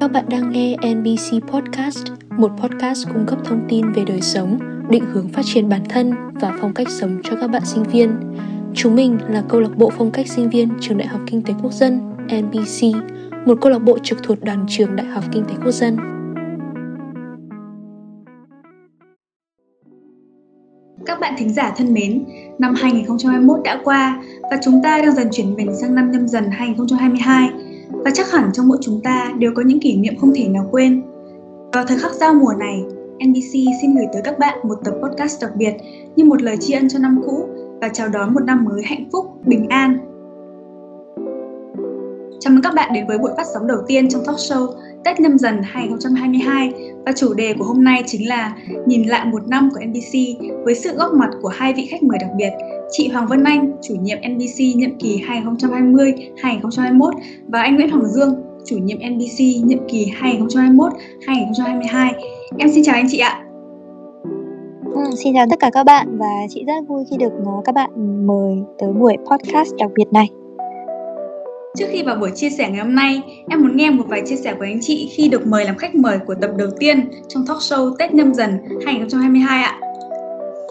Các bạn đang nghe NBC Podcast, một podcast cung cấp thông tin về đời sống, định hướng phát triển bản thân và phong cách sống cho các bạn sinh viên. Chúng mình là câu lạc bộ phong cách sinh viên trường Đại học Kinh tế Quốc dân NBC, một câu lạc bộ trực thuộc đoàn trường Đại học Kinh tế Quốc dân. Các bạn thính giả thân mến, năm 2021 đã qua và chúng ta đang dần chuyển mình sang năm nhâm dần 2022 và chắc hẳn trong mỗi chúng ta đều có những kỷ niệm không thể nào quên. Vào thời khắc giao mùa này, NBC xin gửi tới các bạn một tập podcast đặc biệt như một lời tri ân cho năm cũ và chào đón một năm mới hạnh phúc, bình an. Chào mừng các bạn đến với buổi phát sóng đầu tiên trong talk show Tết nhâm dần 2022 và chủ đề của hôm nay chính là nhìn lại một năm của NBC với sự góp mặt của hai vị khách mời đặc biệt chị Hoàng Vân Anh, chủ nhiệm NBC nhiệm kỳ 2020-2021 và anh Nguyễn Hoàng Dương, chủ nhiệm NBC nhiệm kỳ 2021-2022. Em xin chào anh chị ạ. Ừ, xin chào tất cả các bạn và chị rất vui khi được ờ, các bạn mời tới buổi podcast đặc biệt này. Trước khi vào buổi chia sẻ ngày hôm nay, em muốn nghe một vài chia sẻ của anh chị khi được mời làm khách mời của tập đầu tiên trong talk show Tết nhâm dần 2022 ạ.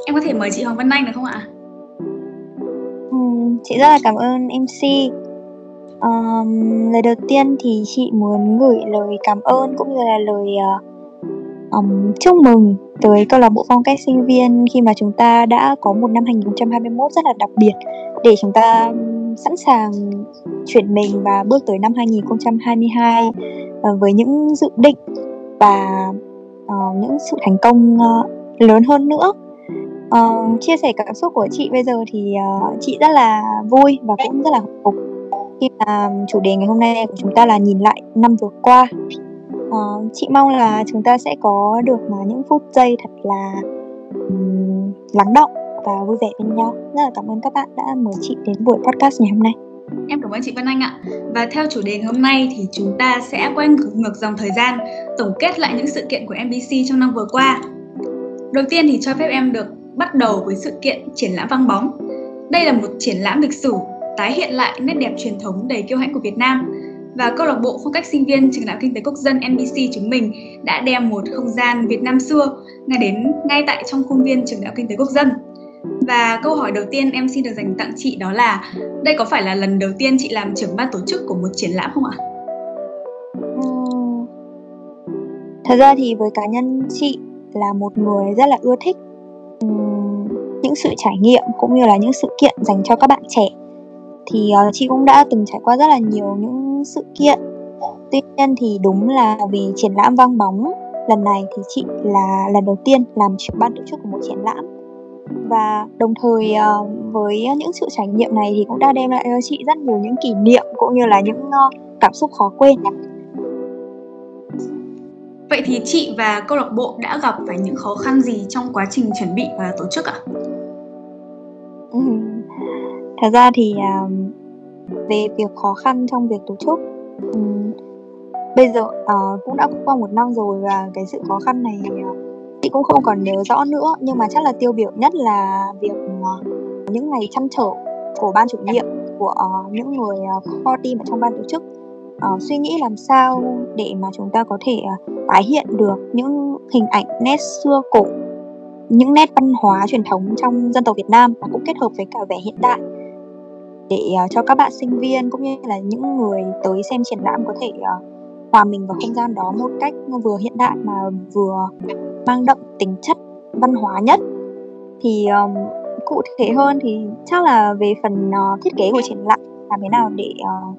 Em có thể mời chị Hoàng Vân Anh được không ạ? Chị rất là cảm ơn MC. Um, lời đầu tiên thì chị muốn gửi lời cảm ơn cũng như là lời uh, um, chúc mừng tới câu lạc bộ phong cách sinh viên khi mà chúng ta đã có một năm 2021 rất là đặc biệt để chúng ta sẵn sàng chuyển mình và bước tới năm 2022 uh, ờ, với những dự định và uh, những sự thành công uh, lớn hơn nữa. Uh, chia sẻ cảm xúc của chị bây giờ thì uh, chị rất là vui và cũng rất là hạnh phúc khi mà chủ đề ngày hôm nay của chúng ta là nhìn lại năm vừa qua uh, chị mong là chúng ta sẽ có được mà những phút giây thật là um, lắng động và vui vẻ bên nhau rất là cảm ơn các bạn đã mời chị đến buổi podcast ngày hôm nay Em cảm ơn chị Vân Anh ạ. Và theo chủ đề ngày hôm nay thì chúng ta sẽ quay ngược, ngược dòng thời gian, tổng kết lại những sự kiện của MBC trong năm vừa qua. Đầu tiên thì cho phép em được bắt đầu với sự kiện triển lãm vang bóng. Đây là một triển lãm lịch sử, tái hiện lại nét đẹp truyền thống đầy kiêu hãnh của Việt Nam và câu lạc bộ phong cách sinh viên trường đại học kinh tế quốc dân NBC chúng mình đã đem một không gian Việt Nam xưa ngay đến ngay tại trong khuôn viên trường đại học kinh tế quốc dân. Và câu hỏi đầu tiên em xin được dành tặng chị đó là, đây có phải là lần đầu tiên chị làm trưởng ban tổ chức của một triển lãm không ạ? Thật ra thì với cá nhân chị là một người rất là ưa thích những sự trải nghiệm cũng như là những sự kiện dành cho các bạn trẻ. Thì uh, chị cũng đã từng trải qua rất là nhiều những sự kiện. Tuy nhiên thì đúng là vì triển lãm vang bóng lần này thì chị là lần đầu tiên làm trưởng ban tổ chức của một triển lãm. Và đồng thời uh, với những sự trải nghiệm này thì cũng đã đem lại cho chị rất nhiều những kỷ niệm cũng như là những uh, cảm xúc khó quên. Vậy thì chị và câu lạc bộ đã gặp phải những khó khăn gì trong quá trình chuẩn bị và tổ chức ạ? Ừ. Thật ra thì uh, về việc khó khăn trong việc tổ chức um, bây giờ uh, cũng đã qua một năm rồi và cái sự khó khăn này uh, chị cũng không còn nhớ rõ nữa nhưng mà chắc là tiêu biểu nhất là việc uh, những ngày chăn trở của ban chủ nhiệm của uh, những người uh, core team ở trong ban tổ chức uh, suy nghĩ làm sao để mà chúng ta có thể uh, tái hiện được những hình ảnh nét xưa cổ những nét văn hóa truyền thống trong dân tộc Việt Nam và cũng kết hợp với cả vẻ hiện đại để uh, cho các bạn sinh viên cũng như là những người tới xem triển lãm có thể uh, hòa mình vào không gian đó một cách vừa hiện đại mà vừa mang đậm tính chất văn hóa nhất. Thì um, cụ thể hơn thì chắc là về phần uh, thiết kế của triển lãm làm thế nào để uh,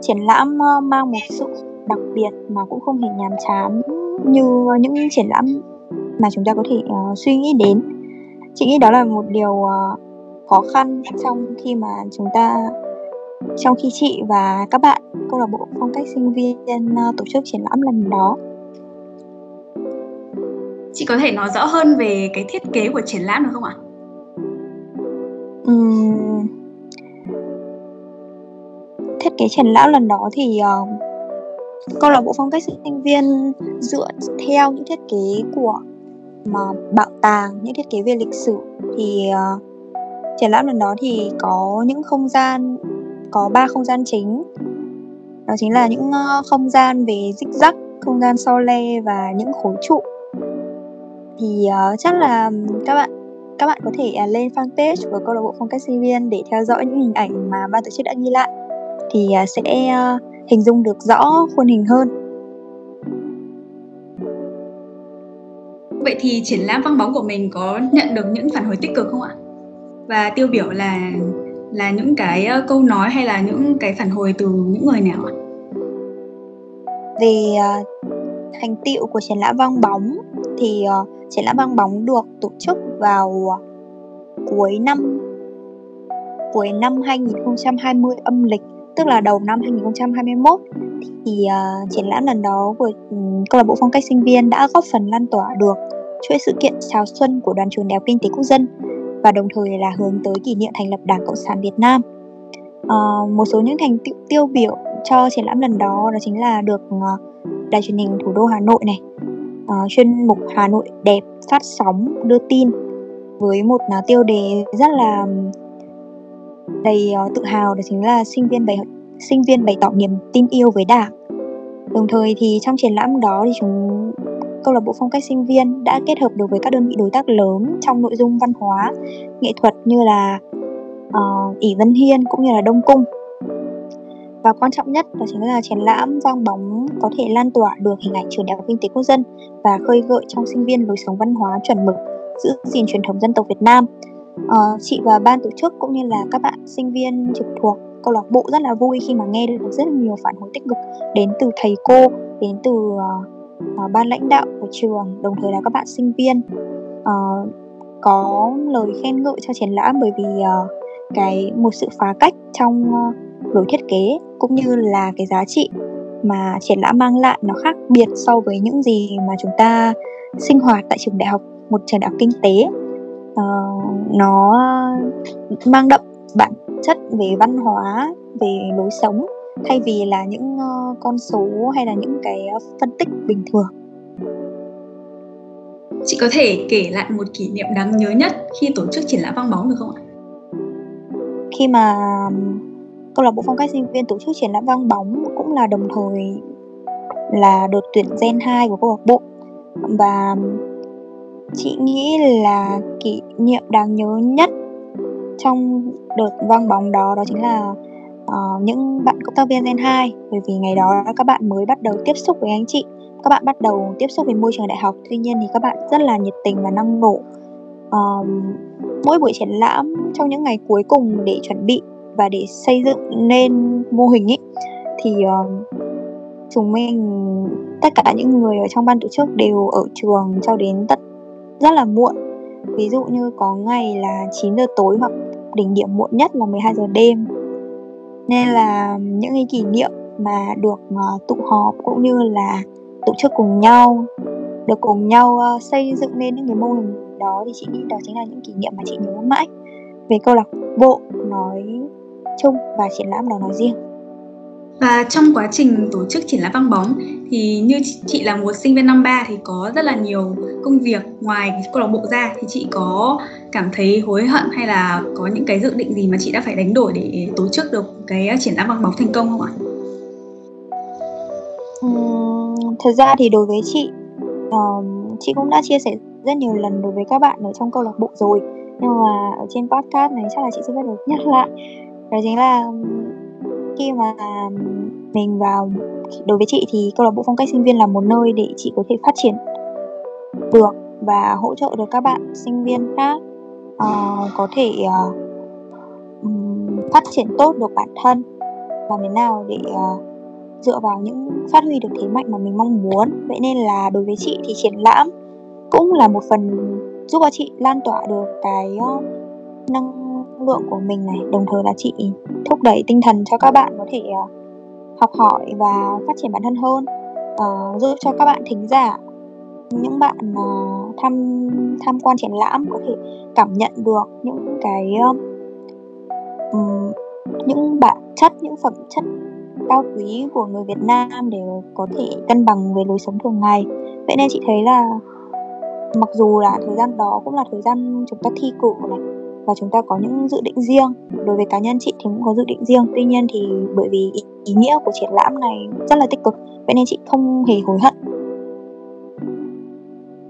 triển lãm uh, mang một sự đặc biệt mà cũng không hề nhàm chán như những triển lãm mà chúng ta có thể uh, suy nghĩ đến. Chị nghĩ đó là một điều uh, khó khăn trong khi mà chúng ta trong khi chị và các bạn câu lạc bộ phong cách sinh viên uh, tổ chức triển lãm lần đó. Chị có thể nói rõ hơn về cái thiết kế của triển lãm được không ạ? Uhm, thiết kế triển lãm lần đó thì uh, câu lạc bộ phong cách sinh viên dựa theo những thiết kế của mà bảo tàng những thiết kế về lịch sử thì uh, triển lãm lần đó thì có những không gian có ba không gian chính. Đó chính là những uh, không gian về dích rắc không gian so le và những khối trụ. Thì uh, chắc là các bạn các bạn có thể uh, lên fanpage của câu lạc bộ phong cách sinh viên để theo dõi những hình ảnh mà ban tổ chức đã ghi lại. Thì uh, sẽ uh, hình dung được rõ khuôn hình hơn. Vậy thì triển lãm văng bóng của mình có nhận được những phản hồi tích cực không ạ? Và tiêu biểu là là những cái câu nói hay là những cái phản hồi từ những người nào ạ? Về uh, ờ, thành tựu của triển lãm văng bóng thì uh, triển lãm văng bóng được tổ chức vào cuối năm cuối năm 2020 âm lịch tức là đầu năm 2021 thì uh, triển lãm lần đó của um, câu lạc bộ phong cách sinh viên đã góp phần lan tỏa được chuỗi sự kiện chào xuân của đoàn trường đại học kinh tế quốc dân và đồng thời là hướng tới kỷ niệm thành lập Đảng Cộng sản Việt Nam. Uh, một số những thành tiệu tiêu biểu cho triển lãm lần đó đó chính là được uh, đài truyền hình thủ đô Hà Nội này uh, chuyên mục Hà Nội đẹp phát sóng đưa tin với một uh, tiêu đề rất là đầy uh, ờ, tự hào đó chính là sinh viên bày sinh viên bày tỏ niềm tin yêu với đảng. Đồng thời thì trong triển lãm đó thì chúng câu lạc bộ phong cách sinh viên đã kết hợp được với các đơn vị đối tác lớn trong nội dung văn hóa nghệ thuật như là uh, ỷ vân hiên cũng như là đông cung. Và quan trọng nhất đó chính là triển lãm vang bóng có thể lan tỏa được hình ảnh trường đại học kinh tế quốc dân và khơi gợi trong sinh viên lối sống văn hóa chuẩn mực giữ gìn truyền thống dân tộc Việt Nam uh, chị và ban tổ chức cũng như là các bạn sinh viên trực thuộc câu lạc bộ rất là vui khi mà nghe được rất là nhiều phản hồi tích cực đến từ thầy cô đến từ uh, uh, ban lãnh đạo của trường đồng thời là các bạn sinh viên. Uh, có lời khen ngợi cho triển lãm bởi vì uh, cái một sự phá cách trong uh, lối thiết kế cũng như là cái giá trị mà triển lãm mang lại nó khác biệt so với những gì mà chúng ta sinh hoạt tại trường đại học một trường đại học kinh tế uh, nó mang đậm bản chất về văn hóa về lối sống thay vì là những uh, con số hay là những cái phân tích bình thường. Chị có thể kể lại một kỷ niệm đáng nhớ nhất khi tổ chức triển lãm vang bóng được không ạ? Khi mà câu lạc bộ phong cách sinh viên tổ chức triển lãm vang bóng cũng là đồng thời là đợt tuyển gen 2 của câu lạc bộ. Và chị nghĩ là kỷ niệm đáng nhớ nhất trong đợt vang bóng đó đó chính là uh, những bạn cộng tác viên Gen 2 bởi vì ngày đó các bạn mới bắt đầu tiếp xúc với anh chị các bạn bắt đầu tiếp xúc với môi trường đại học. Tuy nhiên thì các bạn rất là nhiệt tình và năng nổ uh, mỗi buổi triển lãm trong những ngày cuối cùng để chuẩn bị và để xây dựng nên mô hình ấy thì uh, chúng mình tất cả những người ở trong ban tổ chức đều ở trường cho đến tận rất là muộn. Ví dụ như có ngày là 9 giờ tối hoặc đỉnh điểm muộn nhất là 12 giờ đêm. Nên là những cái kỷ niệm mà được uh, tụ họp cũng như là tổ chức cùng nhau được cùng nhau uh, xây dựng nên những cái mô hình đó thì chị nghĩ đó chính là những kỷ niệm mà chị nhớ mãi. Về câu lạc bộ nói chung và triển lãm đó nói riêng và trong quá trình tổ chức triển lãm băng bóng thì như chị là một sinh viên năm 3 thì có rất là nhiều công việc ngoài câu lạc bộ ra thì chị có cảm thấy hối hận hay là có những cái dự định gì mà chị đã phải đánh đổi để tổ chức được cái triển lãm băng bóng thành công không ạ? Uhm, thật ra thì đối với chị um, chị cũng đã chia sẻ rất nhiều lần đối với các bạn ở trong câu lạc bộ rồi nhưng mà ở trên podcast này chắc là chị sẽ bắt đầu nhắc lại đó chính là khi mà mình vào đối với chị thì câu lạc bộ phong cách sinh viên là một nơi để chị có thể phát triển được và hỗ trợ được các bạn sinh viên khác uh, có thể uh, phát triển tốt được bản thân. Làm thế nào để uh, dựa vào những phát huy được thế mạnh mà mình mong muốn. Vậy nên là đối với chị thì triển lãm cũng là một phần giúp cho chị lan tỏa được cái uh, năng lượng của mình này đồng thời là chị thúc đẩy tinh thần cho các bạn có thể uh, học hỏi và phát triển bản thân hơn uh, giúp cho các bạn thính giả những bạn uh, tham tham quan triển lãm có thể cảm nhận được những cái um, những bản chất những phẩm chất cao quý của người Việt Nam để có thể cân bằng về lối sống thường ngày. Vậy nên chị thấy là mặc dù là thời gian đó cũng là thời gian chúng ta thi cử này và chúng ta có những dự định riêng. Đối với cá nhân chị thì cũng có dự định riêng. Tuy nhiên thì bởi vì ý nghĩa của triển lãm này rất là tích cực, vậy nên chị không hề hối hận.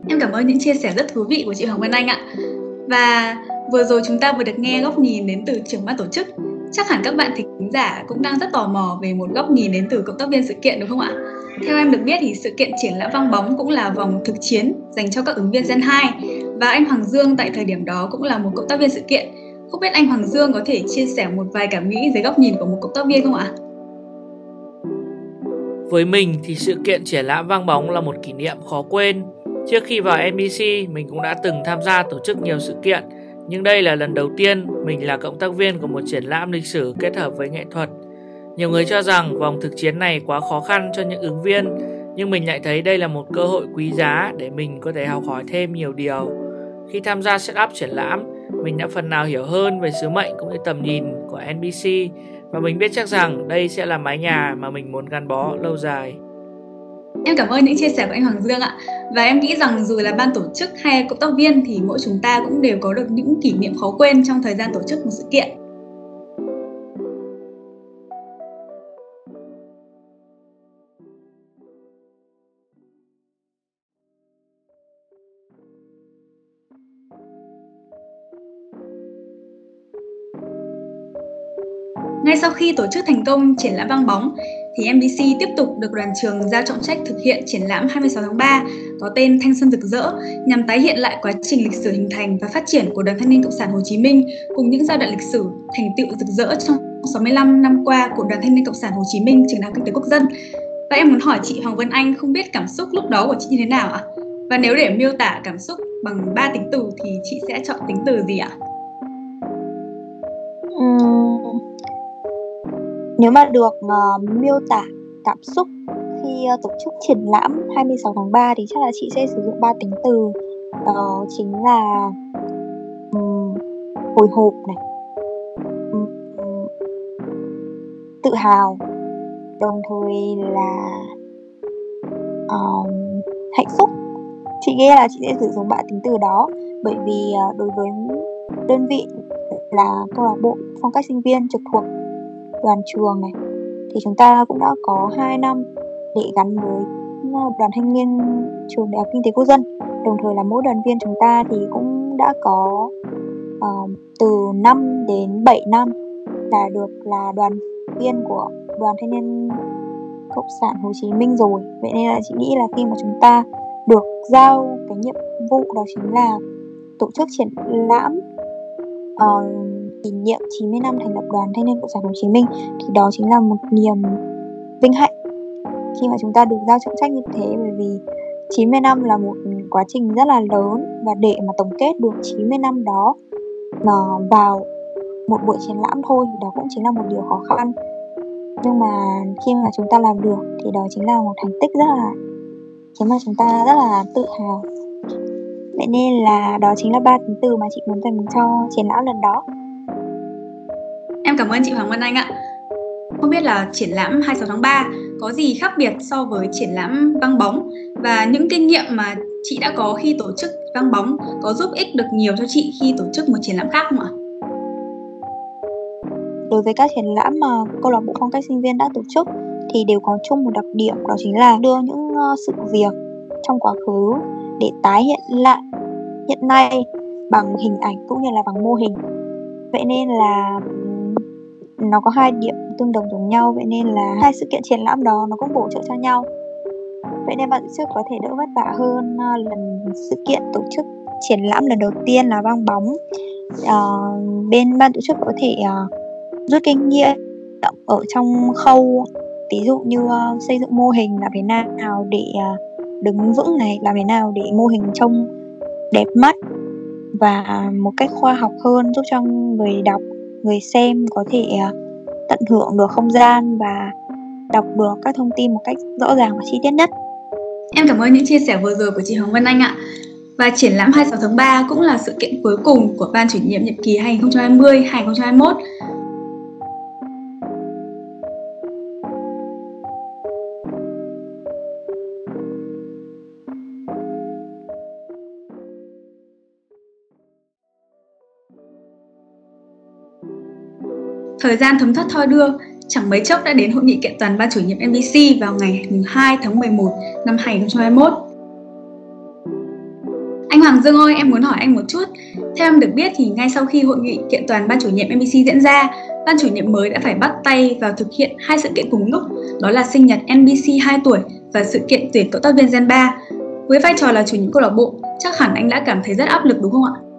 Em cảm ơn những chia sẻ rất thú vị của chị Hồng Vân Anh ạ. Và vừa rồi chúng ta vừa được nghe góc nhìn đến từ trưởng ban tổ chức. Chắc hẳn các bạn thính giả cũng đang rất tò mò về một góc nhìn đến từ cộng tác viên sự kiện, đúng không ạ? Theo em được biết thì sự kiện triển lãm vang bóng cũng là vòng thực chiến dành cho các ứng viên Gen 2 và anh Hoàng Dương tại thời điểm đó cũng là một cộng tác viên sự kiện. Không biết anh Hoàng Dương có thể chia sẻ một vài cảm nghĩ dưới góc nhìn của một cộng tác viên không ạ? Với mình thì sự kiện triển lãm vang bóng là một kỷ niệm khó quên. Trước khi vào NBC, mình cũng đã từng tham gia tổ chức nhiều sự kiện, nhưng đây là lần đầu tiên mình là cộng tác viên của một triển lãm lịch sử kết hợp với nghệ thuật. Nhiều người cho rằng vòng thực chiến này quá khó khăn cho những ứng viên, nhưng mình lại thấy đây là một cơ hội quý giá để mình có thể học hỏi thêm nhiều điều. Khi tham gia setup triển lãm, mình đã phần nào hiểu hơn về sứ mệnh cũng như tầm nhìn của NBC và mình biết chắc rằng đây sẽ là mái nhà mà mình muốn gắn bó lâu dài. Em cảm ơn những chia sẻ của anh Hoàng Dương ạ. Và em nghĩ rằng dù là ban tổ chức hay cộng tác viên thì mỗi chúng ta cũng đều có được những kỷ niệm khó quên trong thời gian tổ chức một sự kiện. Ngay sau khi tổ chức thành công triển lãm vang bóng, thì MBC tiếp tục được đoàn trường giao trọng trách thực hiện triển lãm 26 tháng 3 có tên Thanh xuân rực rỡ nhằm tái hiện lại quá trình lịch sử hình thành và phát triển của Đoàn Thanh niên Cộng sản Hồ Chí Minh cùng những giai đoạn lịch sử thành tựu rực rỡ trong 65 năm qua của Đoàn Thanh niên Cộng sản Hồ Chí Minh trường đại kinh tế quốc dân. Và em muốn hỏi chị Hoàng Vân Anh không biết cảm xúc lúc đó của chị như thế nào ạ? Và nếu để miêu tả cảm xúc bằng ba tính từ thì chị sẽ chọn tính từ gì ạ? Nếu mà được uh, miêu tả cảm xúc khi uh, tổ chức triển lãm 26 tháng 3 thì chắc là chị sẽ sử dụng ba tính từ. Đó chính là um, hồi hộp này um, tự hào đồng thời là um, hạnh phúc. Chị nghĩ là chị sẽ sử dụng ba tính từ đó bởi vì uh, đối với đơn vị là câu lạc bộ phong cách sinh viên trực thuộc đoàn trường này. Thì chúng ta cũng đã có 2 năm để gắn với ờ, đoàn thanh niên trường đại học kinh tế quốc dân. Đồng thời là mỗi đoàn viên chúng ta thì cũng đã có uh, từ 5 đến 7 năm là được là đoàn viên của đoàn thanh niên cộng sản Hồ Chí Minh rồi. Vậy nên là chị nghĩ là khi mà chúng ta được giao cái nhiệm vụ đó chính là tổ chức triển lãm uh, kỷ niệm 90 năm thành lập Đoàn Thanh niên Cộng sản Hồ Chí Minh, thì đó chính là một niềm vinh hạnh khi mà chúng ta được giao trọng trách như thế, bởi vì 90 năm là một quá trình rất là lớn và để mà tổng kết được 90 năm đó mà vào một buổi triển lãm thôi thì đó cũng chính là một điều khó khăn. Nhưng mà khi mà chúng ta làm được thì đó chính là một thành tích rất là khiến mà chúng ta rất là tự hào. Vậy nên là đó chính là ba tính từ mà chị muốn dành cho triển lãm lần đó cảm ơn chị Hoàng văn Anh ạ. Không biết là triển lãm 26 tháng 3 có gì khác biệt so với triển lãm văng bóng và những kinh nghiệm mà chị đã có khi tổ chức văng bóng có giúp ích được nhiều cho chị khi tổ chức một triển lãm khác không ạ? Đối với các triển lãm mà câu lạc bộ phong cách sinh viên đã tổ chức, thì đều có chung một đặc điểm, đó chính là đưa những ờ, sự việc trong quá khứ để tái hiện lại hiện nay bằng hình ảnh cũng như là bằng mô hình vậy nên là nó có hai điểm tương đồng giống nhau vậy nên là hai sự kiện triển lãm đó nó cũng bổ trợ cho nhau. Vậy nên bạn sẽ có thể đỡ vất vả hơn ờ, lần sự kiện tổ chức triển lãm lần đầu tiên là vang bóng. À, bên ban tổ chức có thể à, rút kinh nghiệm ở trong khâu ví dụ như uh, xây dựng mô hình làm thế nào để uh, đứng vững này làm thế nào để mô hình trông đẹp mắt và một cách khoa học hơn giúp cho người đọc người xem có thể ờ, tận hưởng được không gian và đọc được các thông tin một cách rõ ràng và chi tiết nhất. Em cảm ơn những chia sẻ vừa rồi của chị Hồng Vân Anh ạ. Và triển lãm 26 tháng 3 cũng là sự kiện cuối cùng của ban chủ nhiệm nhiệm kỳ 2020-2021 Thời gian thấm thoát thoi đưa, chẳng mấy chốc đã đến hội nghị kiện toàn ban chủ nhiệm NBC vào ngày 2 tháng 11 năm 2021. Anh Hoàng Dương ơi, em muốn hỏi anh một chút. Theo em được biết thì ngay sau khi hội nghị kiện toàn ban chủ nhiệm NBC diễn ra, ban chủ nhiệm mới đã phải bắt tay vào thực hiện hai sự kiện cùng lúc, đó là sinh nhật NBC 2 tuổi và sự kiện tuyển cộng tác viên Gen 3. Với vai trò là chủ nhiệm câu lạc bộ, chắc hẳn anh đã cảm thấy rất áp lực đúng không ạ?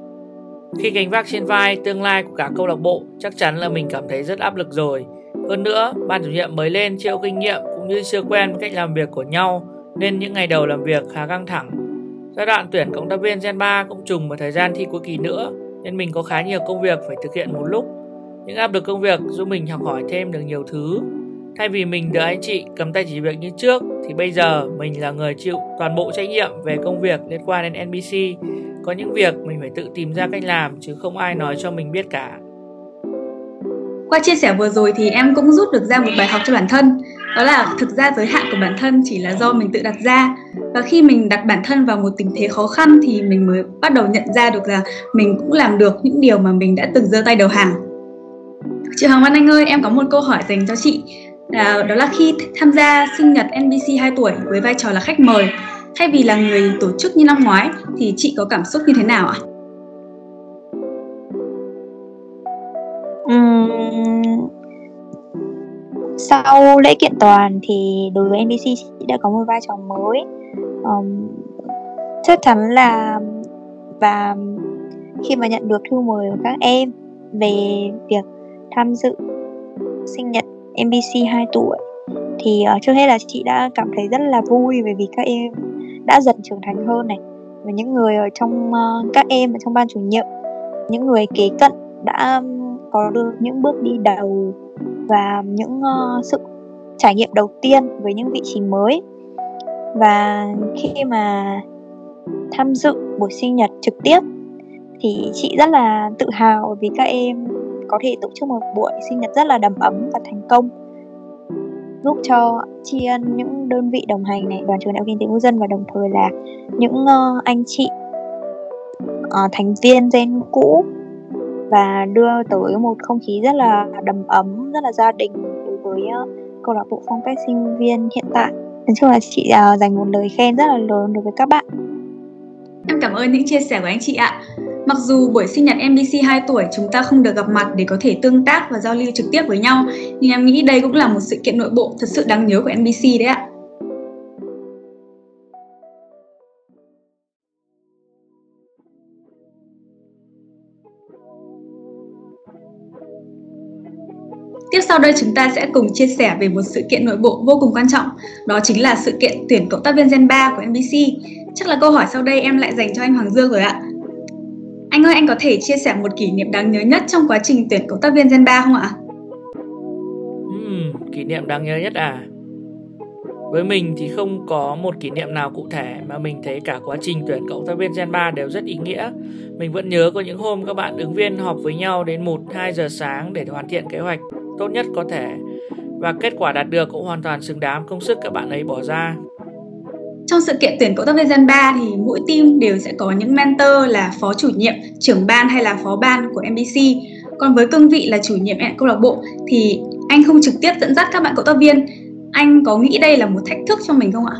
Khi gánh vác trên vai tương lai của cả câu lạc bộ, chắc chắn là mình cảm thấy rất áp lực rồi. Hơn nữa, ban chủ nhiệm mới lên chưa kinh nghiệm cũng như chưa quen với cách làm việc của nhau, nên những ngày đầu làm việc khá căng thẳng. Giai đoạn tuyển cộng tác viên Gen 3 cũng trùng vào thời gian thi cuối kỳ nữa, nên mình có khá nhiều công việc phải thực hiện một lúc. Những áp lực công việc giúp mình học hỏi thêm được nhiều thứ. Thay vì mình được anh chị cầm tay chỉ việc như trước, thì bây giờ mình là người chịu toàn bộ trách nhiệm về công việc liên quan đến NBC. Có những việc mình phải tự tìm ra cách làm, chứ không ai nói cho mình biết cả. Qua chia sẻ vừa rồi thì em cũng rút được ra một bài học cho bản thân. Đó là thực ra giới hạn của bản thân chỉ là do mình tự đặt ra. Và khi mình đặt bản thân vào một tình thế khó khăn thì mình mới bắt đầu nhận ra được là mình cũng làm được những điều mà mình đã từng giơ tay đầu hàng. Chị Hoàng Văn Anh ơi, em có một câu hỏi dành cho chị. À, đó là khi tham gia sinh nhật NBC 2 tuổi với vai trò là khách mời thay vì là người tổ chức như năm ngoái thì chị có cảm xúc như thế nào ạ? Uhm, sau lễ kiện toàn thì đối với NBC chị đã có một vai trò mới um, chắc chắn là và khi mà nhận được thư mời của các em về việc tham dự sinh nhật MBC 2 tuổi thì uh, trước hết là chị đã cảm thấy rất là vui bởi vì các em đã dần trưởng thành hơn này. Và những người ở trong uh, các em ở trong ban chủ nhiệm những người kế cận đã có được những bước đi đầu và những uh, sự trải nghiệm đầu tiên với những vị trí mới. Và khi mà tham dự buổi sinh nhật trực tiếp thì chị rất là tự hào vì các em có thể tổ chức một buổi sinh nhật rất là đầm ấm và thành công giúp cho tri ân những đơn vị đồng hành này đoàn trường đại học kinh tế quốc dân và đồng thời là những uh, anh chị uh, thành viên gen cũ và đưa tới một không khí rất là đầm ấm rất là gia đình đối với uh, câu lạc bộ phong cách sinh viên hiện tại. Nói chung là chị uh, dành một lời khen rất là lớn đối với các bạn. Em cảm ơn những chia sẻ của anh chị ạ. Mặc dù buổi sinh nhật MBC 2 tuổi chúng ta không được gặp mặt để có thể tương tác và giao lưu trực tiếp với nhau, nhưng em nghĩ đây cũng là một sự kiện nội bộ thật sự đáng nhớ của NBC đấy ạ. Tiếp sau đây chúng ta sẽ cùng chia sẻ về một sự kiện nội bộ vô cùng quan trọng, đó chính là sự kiện tuyển cộng tác viên Gen 3 của NBC. Chắc là câu hỏi sau đây em lại dành cho anh Hoàng Dương rồi ạ. Anh ơi, anh có thể chia sẻ một kỷ niệm đáng nhớ nhất trong quá trình tuyển cộng tác viên Gen 3 không ạ? Uhm, kỷ niệm đáng nhớ nhất à? Với mình thì không có một kỷ niệm nào cụ thể mà mình thấy cả quá trình tuyển cộng tác viên Gen 3 đều rất ý nghĩa. Mình vẫn nhớ có những hôm các bạn ứng viên họp với nhau đến 1-2 giờ sáng để hoàn thiện kế hoạch tốt nhất có thể và kết quả đạt được cũng hoàn toàn xứng đáng công sức các bạn ấy bỏ ra. Trong sự kiện tuyển cộng tác viên Gen 3 thì mỗi team đều sẽ có những mentor là phó chủ nhiệm, trưởng ban hay là phó ban của MBC. Còn với cương vị là chủ nhiệm câu lạc bộ thì anh không trực tiếp dẫn dắt các bạn cộng tác viên. Anh có nghĩ đây là một thách thức cho mình không ạ?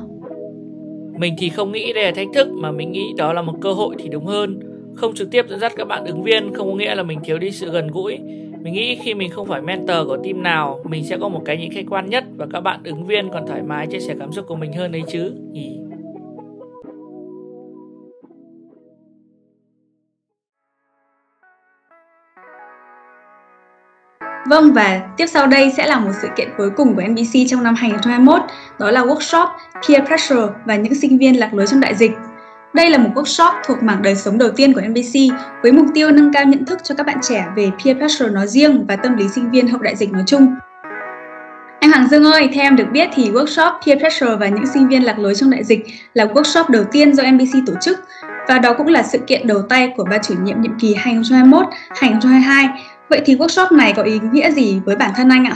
Mình thì không nghĩ đây là thách thức mà mình nghĩ đó là một cơ hội thì đúng hơn. Không trực tiếp dẫn dắt các bạn ứng viên không có nghĩa là mình thiếu đi sự gần gũi mình nghĩ khi mình không phải mentor của team nào mình sẽ có một cái nhìn khách quan nhất và các bạn ứng viên còn thoải mái chia sẻ cảm xúc của mình hơn đấy chứ nhỉ Vâng và tiếp sau đây sẽ là một sự kiện cuối cùng của NBC trong năm 2021, đó là workshop Peer Pressure và những sinh viên lạc lối trong đại dịch. Đây là một workshop thuộc mảng đời sống đầu tiên của NBC với mục tiêu nâng cao nhận thức cho các bạn trẻ về peer pressure nói riêng và tâm lý sinh viên hậu đại dịch nói chung. Anh Hoàng Dương ơi, theo em được biết thì workshop Peer Pressure và những sinh viên lạc lối trong đại dịch là workshop đầu tiên do NBC tổ chức và đó cũng là sự kiện đầu tay của ban chủ nhiệm nhiệm kỳ 2021-2022. Vậy thì workshop này có ý nghĩa gì với bản thân anh ạ?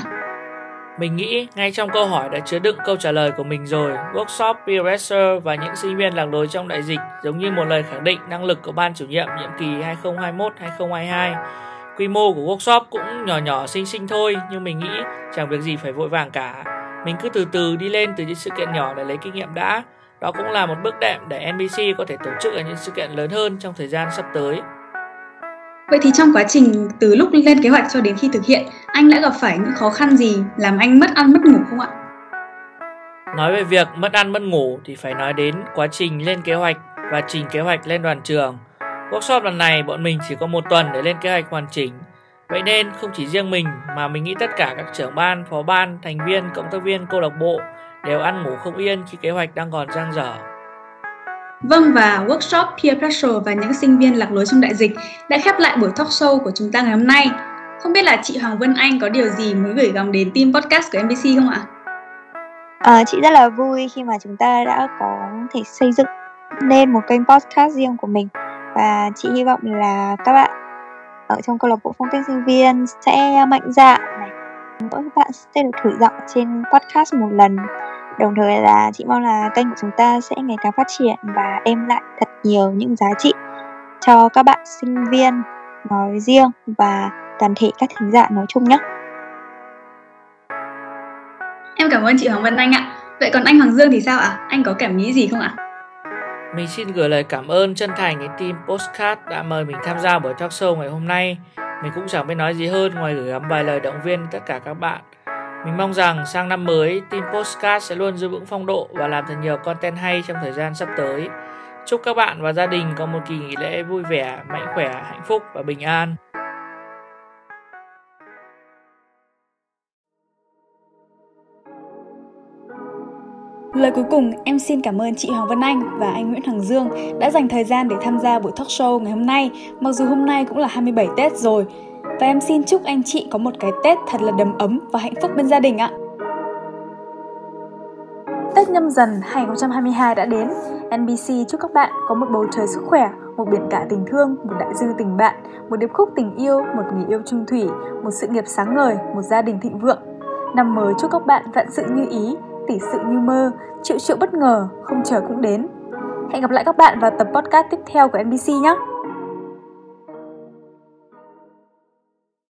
Mình nghĩ ngay trong câu hỏi đã chứa đựng câu trả lời của mình rồi. Workshop Peer và những sinh viên lạc lối trong đại dịch giống như một lời khẳng định năng lực của ban chủ nhiệm nhiệm kỳ 2021-2022. Quy mô của workshop cũng nhỏ nhỏ, xinh xinh thôi, nhưng mình nghĩ chẳng việc gì phải vội vàng cả. Mình cứ từ từ đi lên từ những sự kiện nhỏ để lấy kinh nghiệm đã. Đó cũng là một bước đệm để NBC có thể tổ chức ở những sự kiện lớn hơn trong thời gian sắp tới. Vậy thì trong quá trình từ lúc lên kế hoạch cho đến khi thực hiện, anh đã gặp phải những khó khăn gì làm anh mất ăn mất ngủ không ạ? Nói về việc mất ăn mất ngủ thì phải nói đến quá trình lên kế hoạch và trình kế hoạch lên đoàn trường. Workshop lần này bọn mình chỉ có một tuần để lên kế hoạch hoàn chỉnh. Vậy nên không chỉ riêng mình mà mình nghĩ tất cả các trưởng ban, phó ban, thành viên, cộng tác viên câu lạc bộ đều ăn ngủ không yên khi kế hoạch đang còn dang dở. Vâng và workshop Peer Pressure và những sinh viên lạc lối trong đại dịch đã khép lại buổi talk show của chúng ta ngày hôm nay. Không biết là chị Hoàng Vân Anh có điều gì muốn gửi gắm đến team podcast của MBC không ạ? À, chị rất là vui khi mà chúng ta đã có thể xây dựng nên một kênh podcast riêng của mình và chị hy vọng là các bạn ở trong câu lạc bộ phong cách sinh viên sẽ mạnh dạn này mỗi bạn sẽ được thử giọng trên podcast một lần đồng thời là chị mong là kênh của chúng ta sẽ ngày càng phát triển và đem lại thật nhiều những giá trị cho các bạn sinh viên nói riêng và toàn thể các thính giả nói chung nhé. Em cảm ơn chị Hoàng Vân Anh ạ. Vậy còn anh Hoàng Dương thì sao ạ? Anh có cảm nghĩ gì không ạ? Mình xin gửi lời cảm ơn chân thành đến team Postcard đã mời mình tham gia buổi talk show ngày hôm nay. Mình cũng chẳng biết nói gì hơn ngoài gửi gắm vài lời động viên tất cả các bạn. Mình mong rằng sang năm mới, team Postcard sẽ luôn giữ vững phong độ và làm thật nhiều content hay trong thời gian sắp tới. Chúc các bạn và gia đình có một kỳ nghỉ lễ vui vẻ, mạnh khỏe, hạnh phúc và bình an. Lời cuối cùng, em xin cảm ơn chị Hoàng Vân Anh và anh Nguyễn Hằng Dương đã dành thời gian để tham gia buổi talk show ngày hôm nay, mặc dù hôm nay cũng là 27 Tết rồi. Và em xin chúc anh chị có một cái Tết thật là đầm ấm và hạnh phúc bên gia đình ạ. Tết nhâm dần 2022 đã đến, NBC chúc các bạn có một bầu trời sức khỏe, một biển cả tình thương, một đại dư tình bạn, một điệp khúc tình yêu, một người yêu trung thủy, một sự nghiệp sáng ngời, một gia đình thịnh vượng. Năm mới chúc các bạn vạn sự như ý, tỷ sự như mơ, triệu triệu bất ngờ, không chờ cũng đến. Hẹn gặp lại các bạn vào tập podcast tiếp theo của NBC nhé!